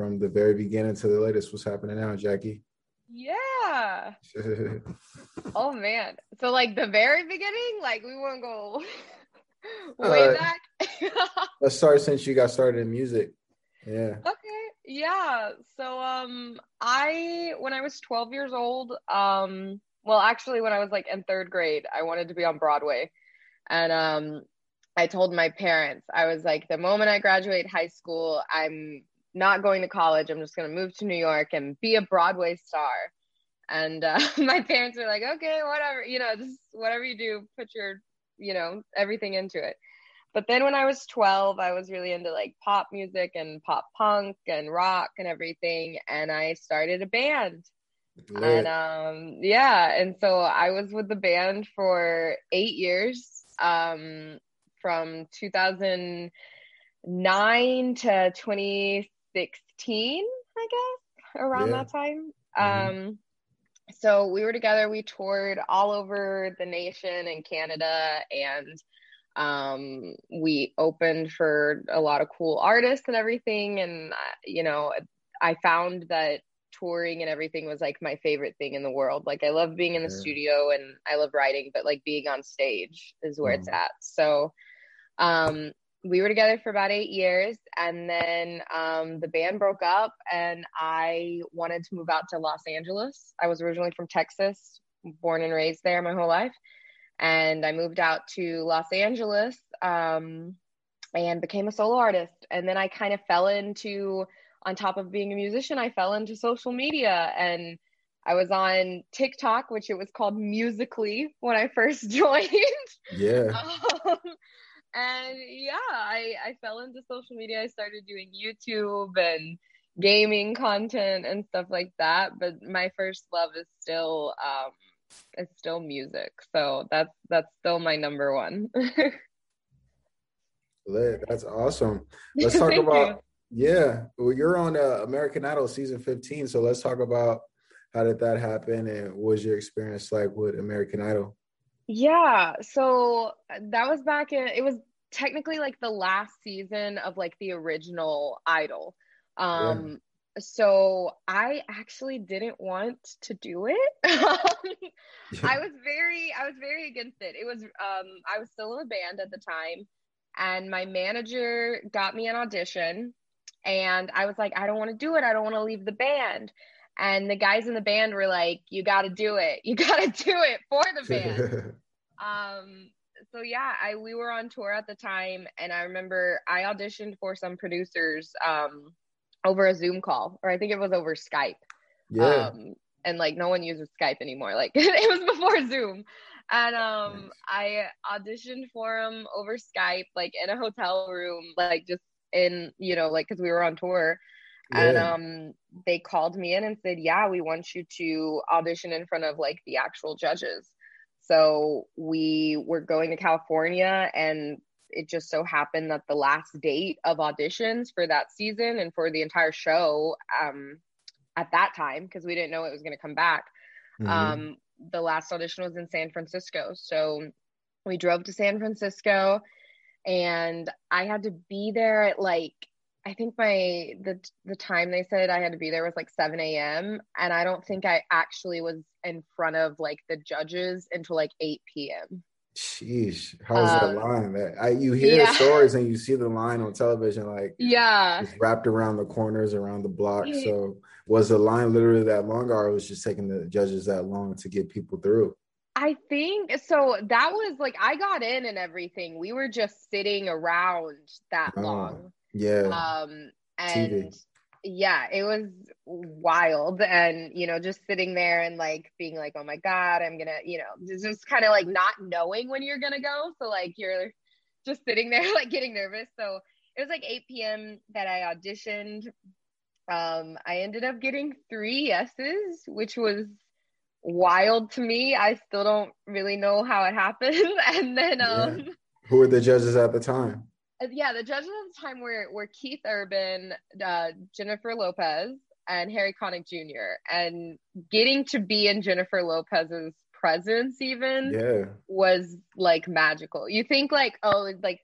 from the very beginning to the latest. What's happening now, Jaci? Yeah. oh man. So like the very beginning, like we won't go way uh, back. let's start since you got started in music. Yeah. Okay. Yeah. So um I when I was 12 years old, um well actually when I was like in 3rd grade, I wanted to be on Broadway. And um I told my parents, I was like the moment I graduate high school, I'm not going to college. I'm just going to move to New York and be a Broadway star. And uh, my parents were like, okay, whatever, you know, just whatever you do, put your, you know, everything into it. But then when I was 12, I was really into like pop music and pop punk and rock and everything. And I started a band. And um, yeah, and so I was with the band for eight years um, from 2009 to 20 16, I guess, around yeah. that time. Mm-hmm. Um, so we were together. We toured all over the nation and Canada, and um, we opened for a lot of cool artists and everything. And uh, you know, I found that touring and everything was like my favorite thing in the world. Like I love being in the yeah. studio and I love writing, but like being on stage is where mm. it's at. So um we were together for about eight years and then um, the band broke up and i wanted to move out to los angeles i was originally from texas born and raised there my whole life and i moved out to los angeles um, and became a solo artist and then i kind of fell into on top of being a musician i fell into social media and I was on TikTok, which it was called Musical.ly when I first joined. Yeah. Um, and yeah i i fell into social media. I started doing youtube and gaming content and stuff like that. But my first love is still um it's still music. So that's that's still my number one. That's awesome. Let's talk about you. yeah. Well you're on uh, american idol season 15 so let's talk about how did that happen and what was your experience like with american idol yeah, so uh, that was back in it was technically like the last season of like the original Idol. Um yeah. so I actually didn't want to do it. I was very I was very against it. It was um I was still in a band at the time and my manager got me an audition and I was like I don't want to do it. I don't want to leave the band and the guys in the band were like you got to do it. You got to do it for the band. Um so yeah i we were on tour at the time and i remember i auditioned for some producers um over a zoom call or i think it was over skype. Yeah. Um, and like no one uses skype anymore. Like it was before zoom. And um nice. i auditioned for them over skype like in a hotel room like just in you know like because we were on tour yeah. and um they called me in and said yeah we want you to audition in front of like the actual judges so we were going to california and it just so happened that the last date of auditions for that season and for the entire show um at that time because we didn't know it was going to come back mm-hmm. um the last audition was in san francisco so we drove to san francisco and i had to be there at like I think my the the time they said I had to be there was like 7 a.m. and I don't think I actually was in front of like the judges until like 8 p.m. Sheesh, how's um, that line? That I you hear yeah. stories and you see the line on television, like yeah, wrapped around the corners, around the block. So was the line literally that long, or was just taking the judges that long to get people through? I think so. That was like I got in and everything. We were just sitting around that oh. long. Yeah. Um, and TV. yeah, it was wild. And, you know, just sitting there and like being like, oh my God, I'm gonna, you know, just kind of like not knowing when you're gonna go. So like you're just sitting there like getting nervous. So it was like 8 p.m. that I auditioned. Um, I ended up getting three yeses, which was wild to me. I still don't really know how it happened. and then um yeah. who were the judges at the time? Uh, yeah, the judges at the time were were Keith Urban, uh, Jennifer Lopez, and Harry Connick Jr. And getting to be in Jennifer Lopez's presence even yeah. was like magical. You think like oh like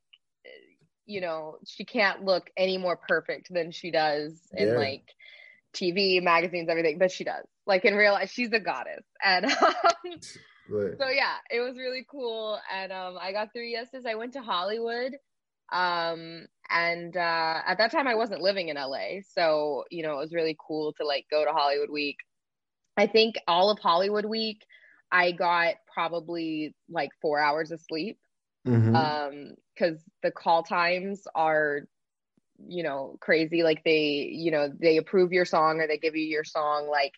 you know, she can't look any more perfect than she does in yeah. like TV, magazines, everything, but she does. Like in real life, she's a goddess. And um, right. so yeah, it was really cool. And um, I got three yeses. I went to Hollywood. Um, and uh, at that time, I wasn't living in LA, so you know it was really cool to like go to Hollywood Week. I think all of Hollywood Week, I got probably like four hours of sleep. Mm-hmm. Um, because the call times are you know crazy like they you know they approve your song or they give you your song like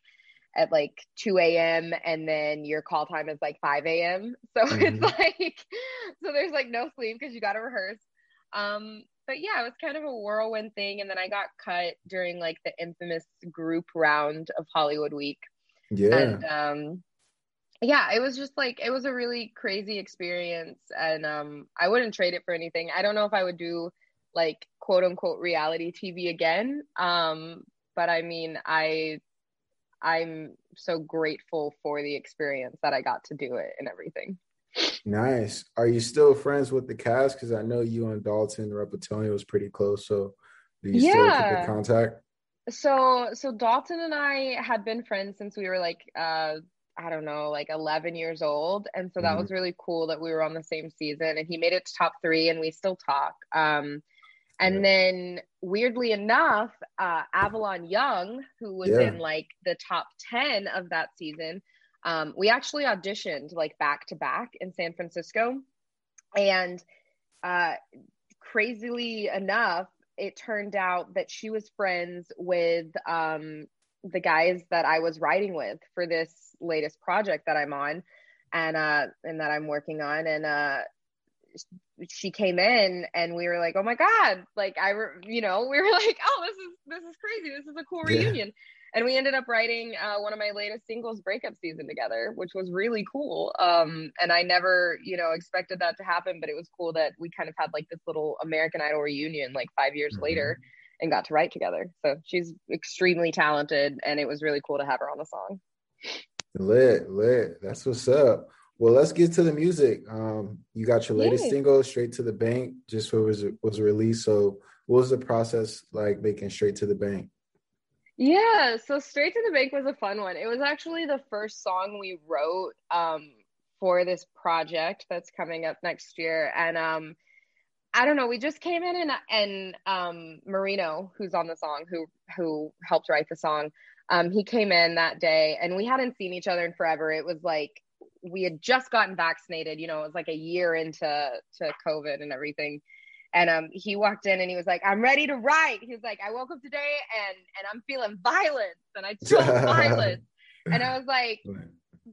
at like 2 a.m and then your call time is like 5 a.m so mm-hmm. it's like so there's like no sleep because you got to rehearse um but yeah it was kind of a whirlwind thing. And then i got cut during like the infamous group round of hollywood week. Yeah. And um yeah it was just like it was a really crazy experience. And um i wouldn't trade it for anything. I don't know if i would do like quote unquote reality tv again. Um but i mean i i'm so grateful for the experience that i got to do it and everything nice are you still friends with the cast because i know you and dalton Rapattoni was pretty close so do you yeah. still keep in contact so so dalton and i had been friends since we were like uh I don't know, like 11 years old. And so that mm-hmm. was really cool that we were on the same season and he made it to top three and we still talk. Um, and yeah. then weirdly enough, uh, Avalon Young, who was yeah. in like the top 10 of that season, um, we actually auditioned like back to back in San Francisco. And uh, crazily enough, it turned out that she was friends with um, the guys that I was writing with for this latest project that I'm on and uh and that I'm working on and uh she came in and we were like oh my god like I re- you know we were like oh this is this is crazy this is a cool yeah. reunion and we ended up writing uh, one of my latest singles breakup season together which was really cool um and I never you know expected that to happen but it was cool that we kind of had like this little American Idol reunion like 5 years mm-hmm. later and got to write together. So she's extremely talented, and it was really cool to have her on the song. Lit, lit. That's what's up. Well, let's get to the music. Um, you got your latest Yay. single, "Straight to the Bank," just was was released. So, what was the process like making "Straight to the Bank"? Yeah, so "Straight to the Bank" was a fun one. It was actually the first song we wrote um, for this project that's coming up next year, and um, I don't know. We just came in and and um, Marino, who's on the song, who who helped write the song, um, he came in that day, and we hadn't seen each other in forever. It was like we had just gotten vaccinated. You know, it was like a year into to COVID and everything. And um, he walked in and he was like, "I'm ready to write." He was like, "I woke up today and and I'm feeling violence, and I chose violence." And I was like,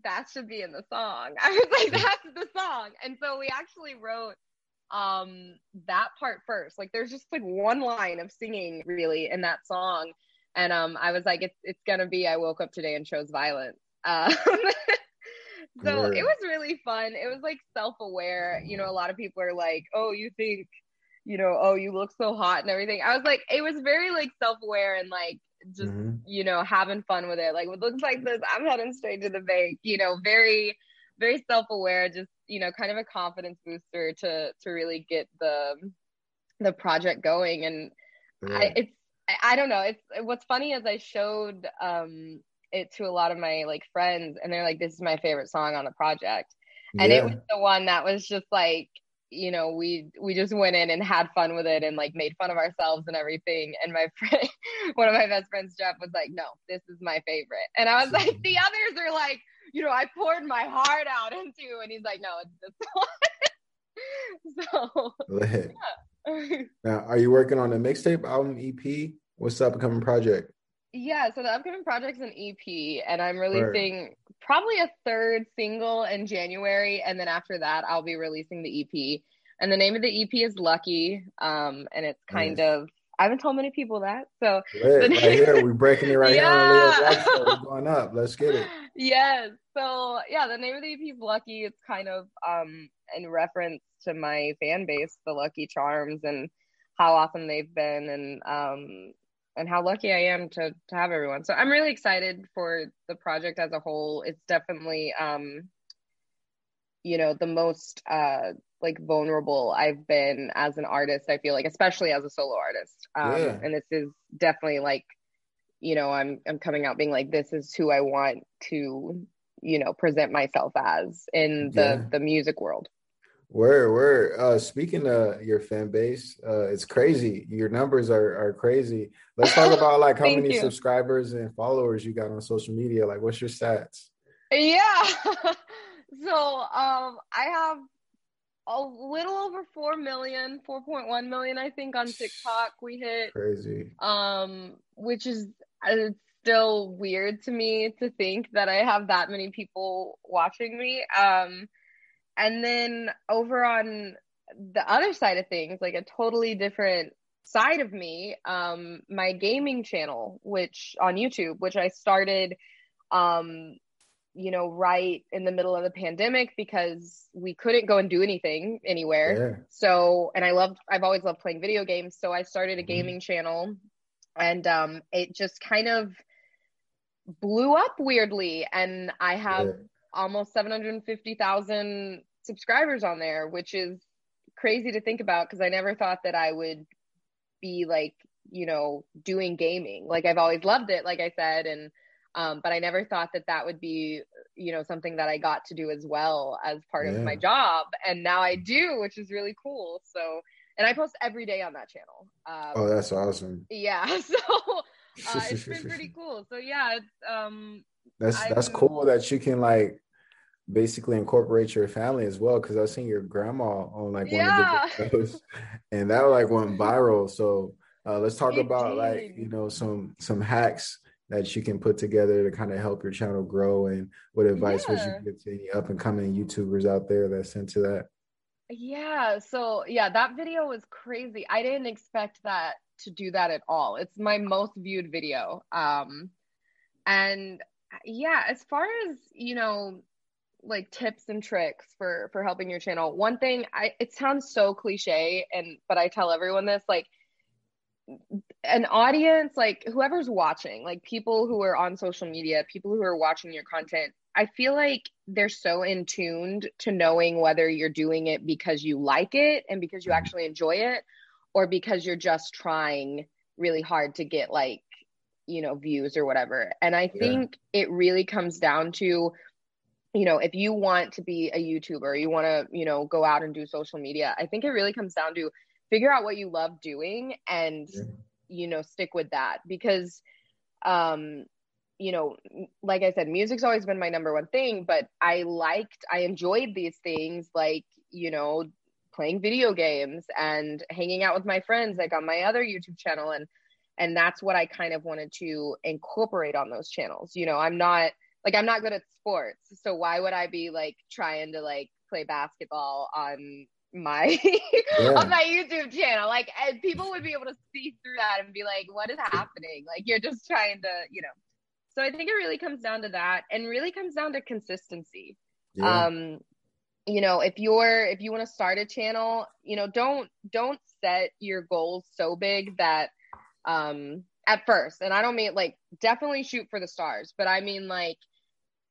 "That should be in the song." I was like, "That's the song." And so we actually wrote um that part first like there's just like one line of singing really in that song and um i was like it's it's gonna be i woke up today and chose violence um, so it was really fun it was like self-aware you know a lot of people are like oh you think you know oh you look so hot and everything i was like it was very like self-aware and like just mm-hmm. you know having fun with it like it looks like this i'm heading straight to the bank you know very very self-aware just you know kind of a confidence booster to to really get the the project going and yeah. I, it's I, I don't know it's what's funny is i showed um it to a lot of my like friends and they're like this is my favorite song on the project and yeah. it was the one that was just like you know we we just went in and had fun with it and like made fun of ourselves and everything and my friend one of my best friends jeff was like no this is my favorite and i was like the others are like you know, I poured my heart out into, and he's like, no, it's this one. so, yeah. now, are you working on a mixtape album EP? What's the upcoming project? Yeah, so the upcoming project's an EP, and I'm releasing right. probably a third single in January, and then after that, I'll be releasing the EP. And the name of the EP is Lucky, um, and it's kind nice. of I haven't told many people that. So right, right here, we're breaking it right now. yeah. here on We're going up. Let's get it. Yes. So yeah, the name of the EP is Lucky. It's kind of um in reference to my fan base, the Lucky Charms, and how often they've been, and um and how lucky I am to to have everyone. So I'm really excited for the project as a whole. It's definitely um you know the most uh like vulnerable I've been as an artist. I feel like, especially as a solo artist. Um, yeah. And this is definitely like, you know, I'm I'm coming out being like, this is who I want to, you know, present myself as in the yeah. the music world. Where, where? Uh, speaking of your fan base, uh, it's crazy. Your numbers are are crazy. Let's talk about like how many you. subscribers and followers you got on social media. Like, what's your stats? Yeah. so, um, I have a little over 4 million 4.1 million i think on tiktok we hit crazy um which is it's still weird to me to think that i have that many people watching me um and then over on the other side of things like a totally different side of me um my gaming channel which on youtube which i started um you know, right in the middle of the pandemic because we couldn't go and do anything anywhere. Yeah. So, and I loved, I've always loved playing video games. So I started a mm-hmm. gaming channel and um, it just kind of blew up weirdly. And I have yeah. Almost 750,000 subscribers on there, which is crazy to think about because I never thought that I would be like, you know, doing gaming. Like I've always loved it, like I said. And, um, but I never thought that that would be, you know, something that I got to do as well as part yeah. of my job. And now I do, which is really cool. So, and I post every day on that channel. Um, oh, that's awesome. Yeah. So uh, it's been pretty cool. So yeah, it's, um, that's, I'm, that's cool that you can like basically incorporate your family as well. Cause I've seen your grandma on like one yeah. of the videos and that like went viral. So, uh, let's talk it about did. like, you know, some, some hacks that you can put together to kind of help your channel grow and what advice yeah. would you give to any up and coming youtubers out there that's into that yeah so yeah that video was crazy i didn't expect that to do that at all it's my most viewed video um and yeah as far as you know like tips and tricks for for helping your channel one thing i it sounds so cliche and but i tell everyone this like an audience like whoever's watching like people who are on social media people who are watching your content i feel like they're so in tuned to knowing whether you're doing it because you like it and because you mm-hmm. actually enjoy it or because you're just trying really hard to get like you know views or whatever and i think yeah. it really comes down to you know if you want to be a youtuber you want to you know go out and do social media i think it really comes down to figure out what you love doing and yeah. you know stick with that because um you know like i said music's always been my number one thing but i liked i enjoyed these things like you know playing video games and hanging out with my friends like on my other youtube channel and and that's what i kind of wanted to incorporate on those channels you know i'm not like i'm not good at sports so why would i be like trying to like play basketball on my yeah. on my YouTube channel. Like and people would be able to see through that and be like, what is happening? Like you're just trying to, you know. So I think it really comes down to that and really comes down to consistency. Yeah. Um you know, if you're if you want to start a channel, you know, don't don't set your goals so big that um at first. And I don't mean like definitely shoot for the stars, but I mean like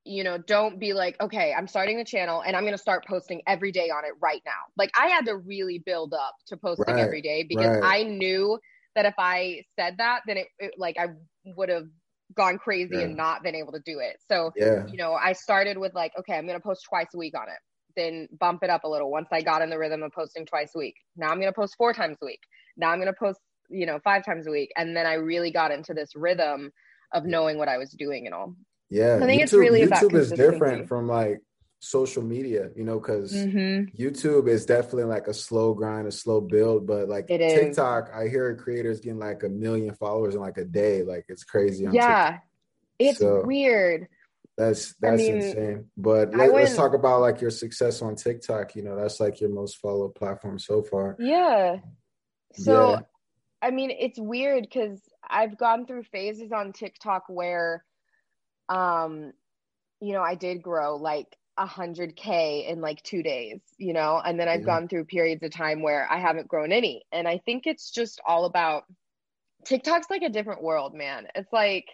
you know, don't be like, okay, I'm starting the channel and I'm going to start posting every day on it right now. Like I had to really build up to posting right, every day because right. I knew that if I said that, then it, it like I would have gone crazy yeah. and not been able to do it. So, yeah. you know, I started with like, okay, I'm going to post twice a week on it. Then bump it up a little once I got in the rhythm of posting twice a week. Now I'm going to post four times a week. Now I'm going to post, you know, five times a week. And then I really got into this rhythm of knowing what I was doing and all. Yeah, I think YouTube, it's really YouTube is different from like social media, you know, because mm-hmm. YouTube is definitely like a slow grind, a slow build. But like it TikTok, is. I hear creators getting like a million followers in like a day. Like it's crazy. yeah, TikTok. it's so weird. That's that's I mean, insane. But let, us talk about like your success on TikTok. You know, that's like your most followed platform so far. Yeah. So, yeah. I mean, it's weird because I've gone through phases on TikTok where um you know i did grow like a hundred k in like two days you know and then i've yeah. gone through periods of time where i haven't grown any and i think it's just all about tiktok's like a different world man it's like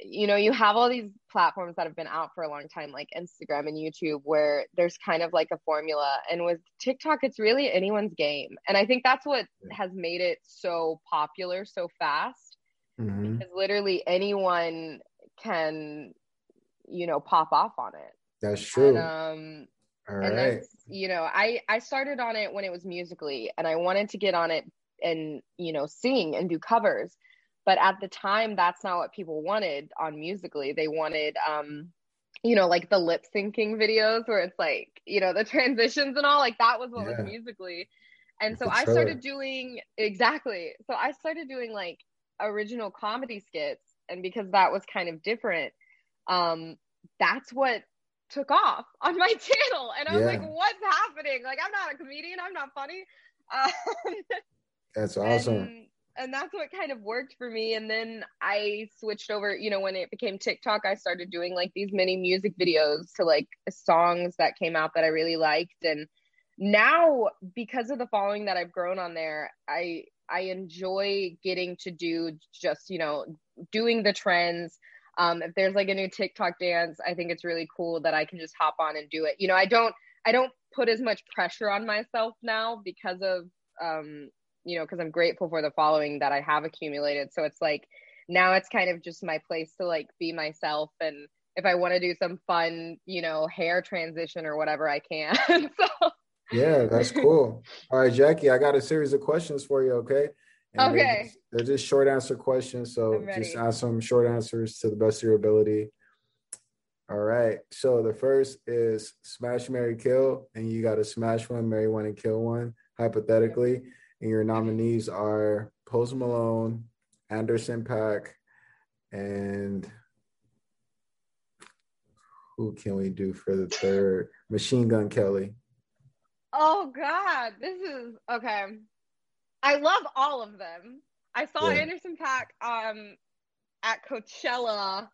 you know, you have all these platforms that have been out for a long time, like Instagram and YouTube, where there's kind of like a formula. And with TikTok, it's really anyone's game. And I think that's what has made it so popular so fast. Mm-hmm. Because literally anyone can, you know, pop off on it. That's true. And, um, all and right. you know, I I started on it when it was Musical.ly, and I wanted to get on it and you know sing and do covers but at the time that's not what people wanted on Musical.ly they wanted um you know like the lip syncing videos where it's like you know the transitions and all like that was what yeah. was Musical.ly and so i started doing exactly so i started doing like original comedy skits and because that was kind of different um that's what took off on my channel. And i was yeah. like what's happening? Like i'm not a comedian. I'm not funny. Um, that's awesome. and, and that's what kind of worked for me. And then i switched over you know when it became tiktok i started doing like these mini music videos to like songs that came out that i really liked. And now because of the following that i've grown on there i i enjoy getting to do just you know doing the trends um, if there's like a new tiktok dance i think it's really cool that i can just hop on and do it you know i don't i don't put as much pressure on myself now because of um, you know, because I'm grateful for the following that I have accumulated. So it's like now it's kind of just my place to like be myself and if I want to do some fun, you know, hair transition or whatever, I can. so yeah, that's cool. All right, Jaci, I got a series of questions for you. Okay. And okay. They're just, they're just, short answer questions, so just ask some short answers to the best of your ability. All right. So the first is smash, marry, kill, and you got to smash one, marry one, and kill one, hypothetically and your nominees are Post Malone, Anderson Paak, and who can we do for the third? Machine Gun Kelly. Oh God, this is okay. I love all of them. I saw yeah. Anderson Paak um at Coachella.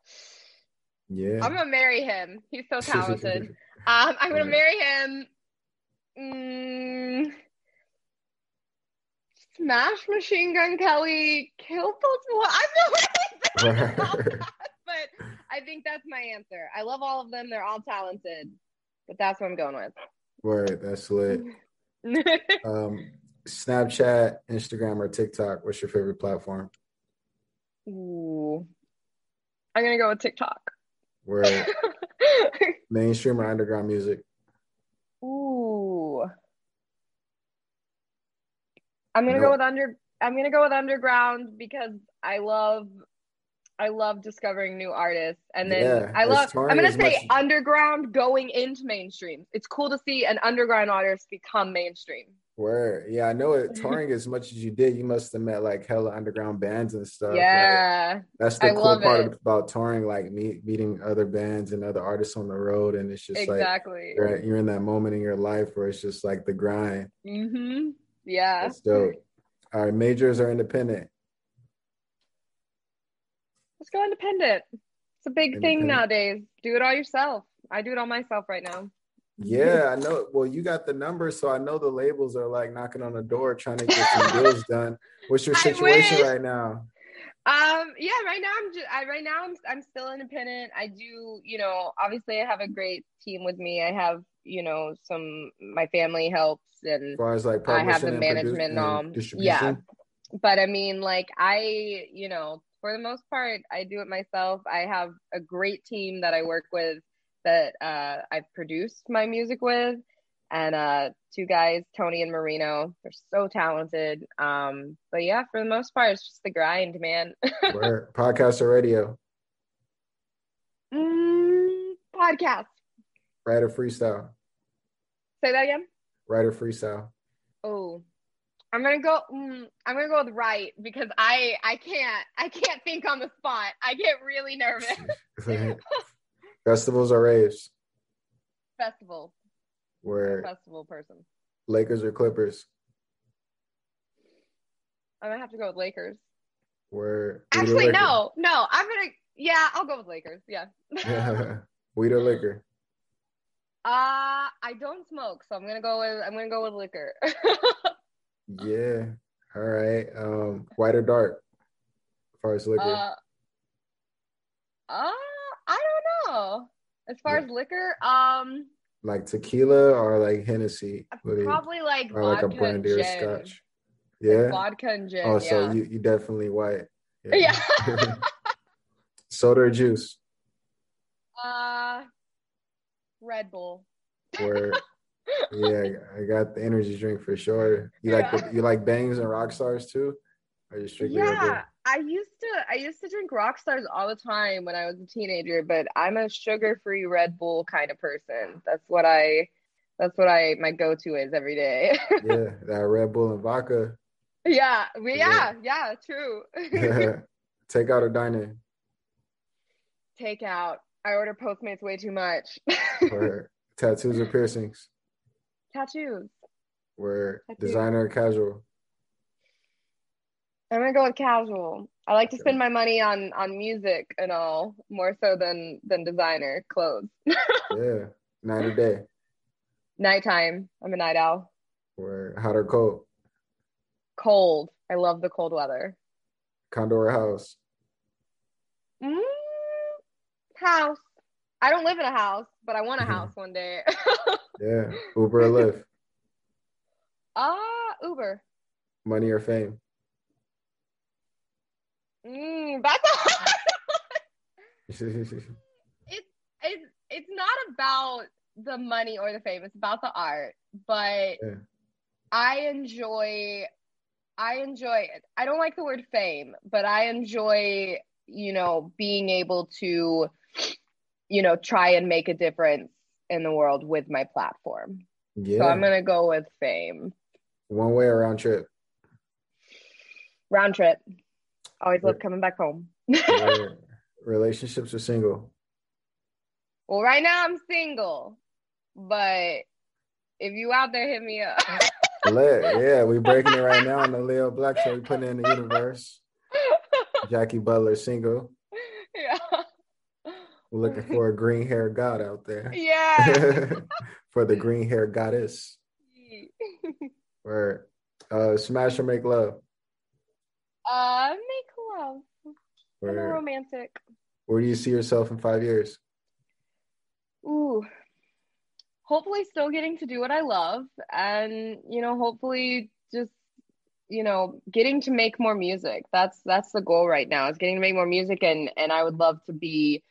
Yeah. I'm gonna marry him. He's so talented. um, I'm gonna marry him. Mm, Smash Machine Gun Kelly kill both. I feel like but I think that's my answer. I love all of them. They're all talented, but that's what I'm going with. Right, that's lit. um, Snapchat, Instagram, or TikTok. What's your favorite platform? Ooh, I'm gonna go with TikTok. Where mainstream or underground music? Ooh. I'm gonna go with under. I'm gonna go with underground because I love, I love discovering new artists, and then yeah, I love. I'm gonna say much... underground going into mainstream. It's cool to see an underground artist become mainstream. Where yeah, I know it. Touring as much as you did, you must have met like hella underground bands and stuff. Yeah, like, that's the I cool part it. about touring, like meet, meeting other bands and other artists on the road, and it's just exactly like you're, you're in that moment in your life where it's just like the grind. Mm-hmm. Yeah. That's dope. All right, majors are independent. Let's go independent. It's a big thing nowadays. Do it all yourself. I do it all myself right now. Yeah, I know. Well, you got the numbers, so I know the labels are like knocking on the door trying to get some deals done. What's your situation right now? Um, yeah, right now I'm just I, right now I'm I'm still independent. I do, you know, obviously I have a great team with me. I have, you know, some my family helps and as far as like I have the management um yeah. But I mean like I, you know, for the most part I do it myself. I have a great team that I work with that uh I've produced my music with. And uh two guys tony and marino they're so talented. Um but yeah for the most part it's just the grind man. Where, podcast or radio? Mm, podcast. Writer freestyle. Say that again? Writer freestyle. Oh i'm gonna go mm, i'm gonna go with right because i i can't i can't think on the spot i get really nervous festivals or raves festival where festival person. Lakers or Clippers? I'm gonna have to go with Lakers. Where actually no, no, I'm gonna yeah, I'll go with Lakers. Yeah. Weed or liquor? Uh I don't smoke, so I'm gonna go with I'm gonna go with liquor. yeah. All right. Um, white or dark? As far as liquor. Uh, Uh, I don't know. As far yeah. as liquor, um, like tequila or like Hennessy? Probably like or like a brandy or scotch. Yeah, like vodka and gin. Oh, yeah. so you you definitely white. Yeah. yeah. Soda or juice? Uh, Red Bull. Where, yeah, I got the energy drink for sure. You like the, you like bangs and rock stars too? Are you strictly yeah, I used to I used to drink rock stars all the time when I was a teenager, but I'm a sugar free Red Bull kind of person. That's what I that's what I my go to is every day. yeah, that Red Bull and vodka. Yeah, yeah, yeah, yeah true. Take out or dine in? Take out. I order Postmates way too much. Tattoos or piercings? Tattoos. Where designer or casual? I'm gonna go with casual. I like to spend my money on on music and all more so than than designer clothes. yeah, night or day. Nighttime. I'm a night owl. Where hot or cold? Cold. I love the cold weather. Condo or house? Mm, house. I don't live in a house, but I want a house one day. yeah. Uber or Lyft? Ah, uh, Uber. Money or fame? Mm, that's a hard it's it's it's not about the money or the fame. It's about the art. But yeah. I enjoy I enjoy it. I don't like the word fame, but I enjoy, you know, being able to, you know, try and make a difference in the world with my platform. Yeah. So I'm gonna go with fame. One way or round trip? Round trip. Always love coming back home. Relationships or single? Well, right now I'm single, but if you out there, hit me up. Yeah, we breaking it right now on the Leo Black Show. We putting it in the universe. Jaci Butler single. We're looking for a green hair god out there. Yeah. for the green hair goddess. Or uh, smash or make love. Uh, make love. I'm a romantic. Where do you see yourself in five years? Ooh, hopefully still getting to do what I love and you know hopefully just you know getting to make more music that's that's the goal right now is getting to make more music and and I would love to be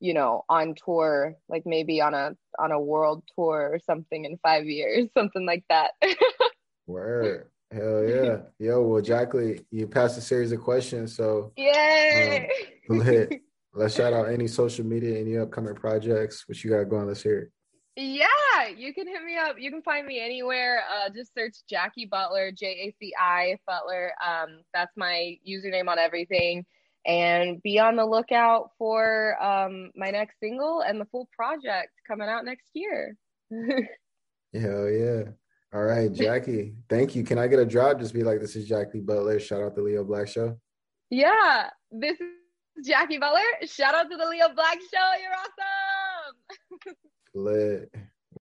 you know on tour like maybe on a on a world tour or something in 5 years something like that Word. Hell yeah. Yo, well Jaci, you passed a series of questions so yeah Um, Let's shout out any social media, any upcoming projects, what you got going. Let's hear it. Yeah, you can hit me up. You can find me anywhere. Uh, just search Jaci Butler, J A C I Butler. Um, that's my username on everything. And be on the lookout for um, my next single and the full project coming out next year. Hell yeah. All right, Jaci. thank you. Can I get a drop? Just be like, this is Jaci Butler. Shout out the Leo Black Show. Yeah, this is Jaci Butler. Shout out to the Leo Black Show. You're awesome. Lit.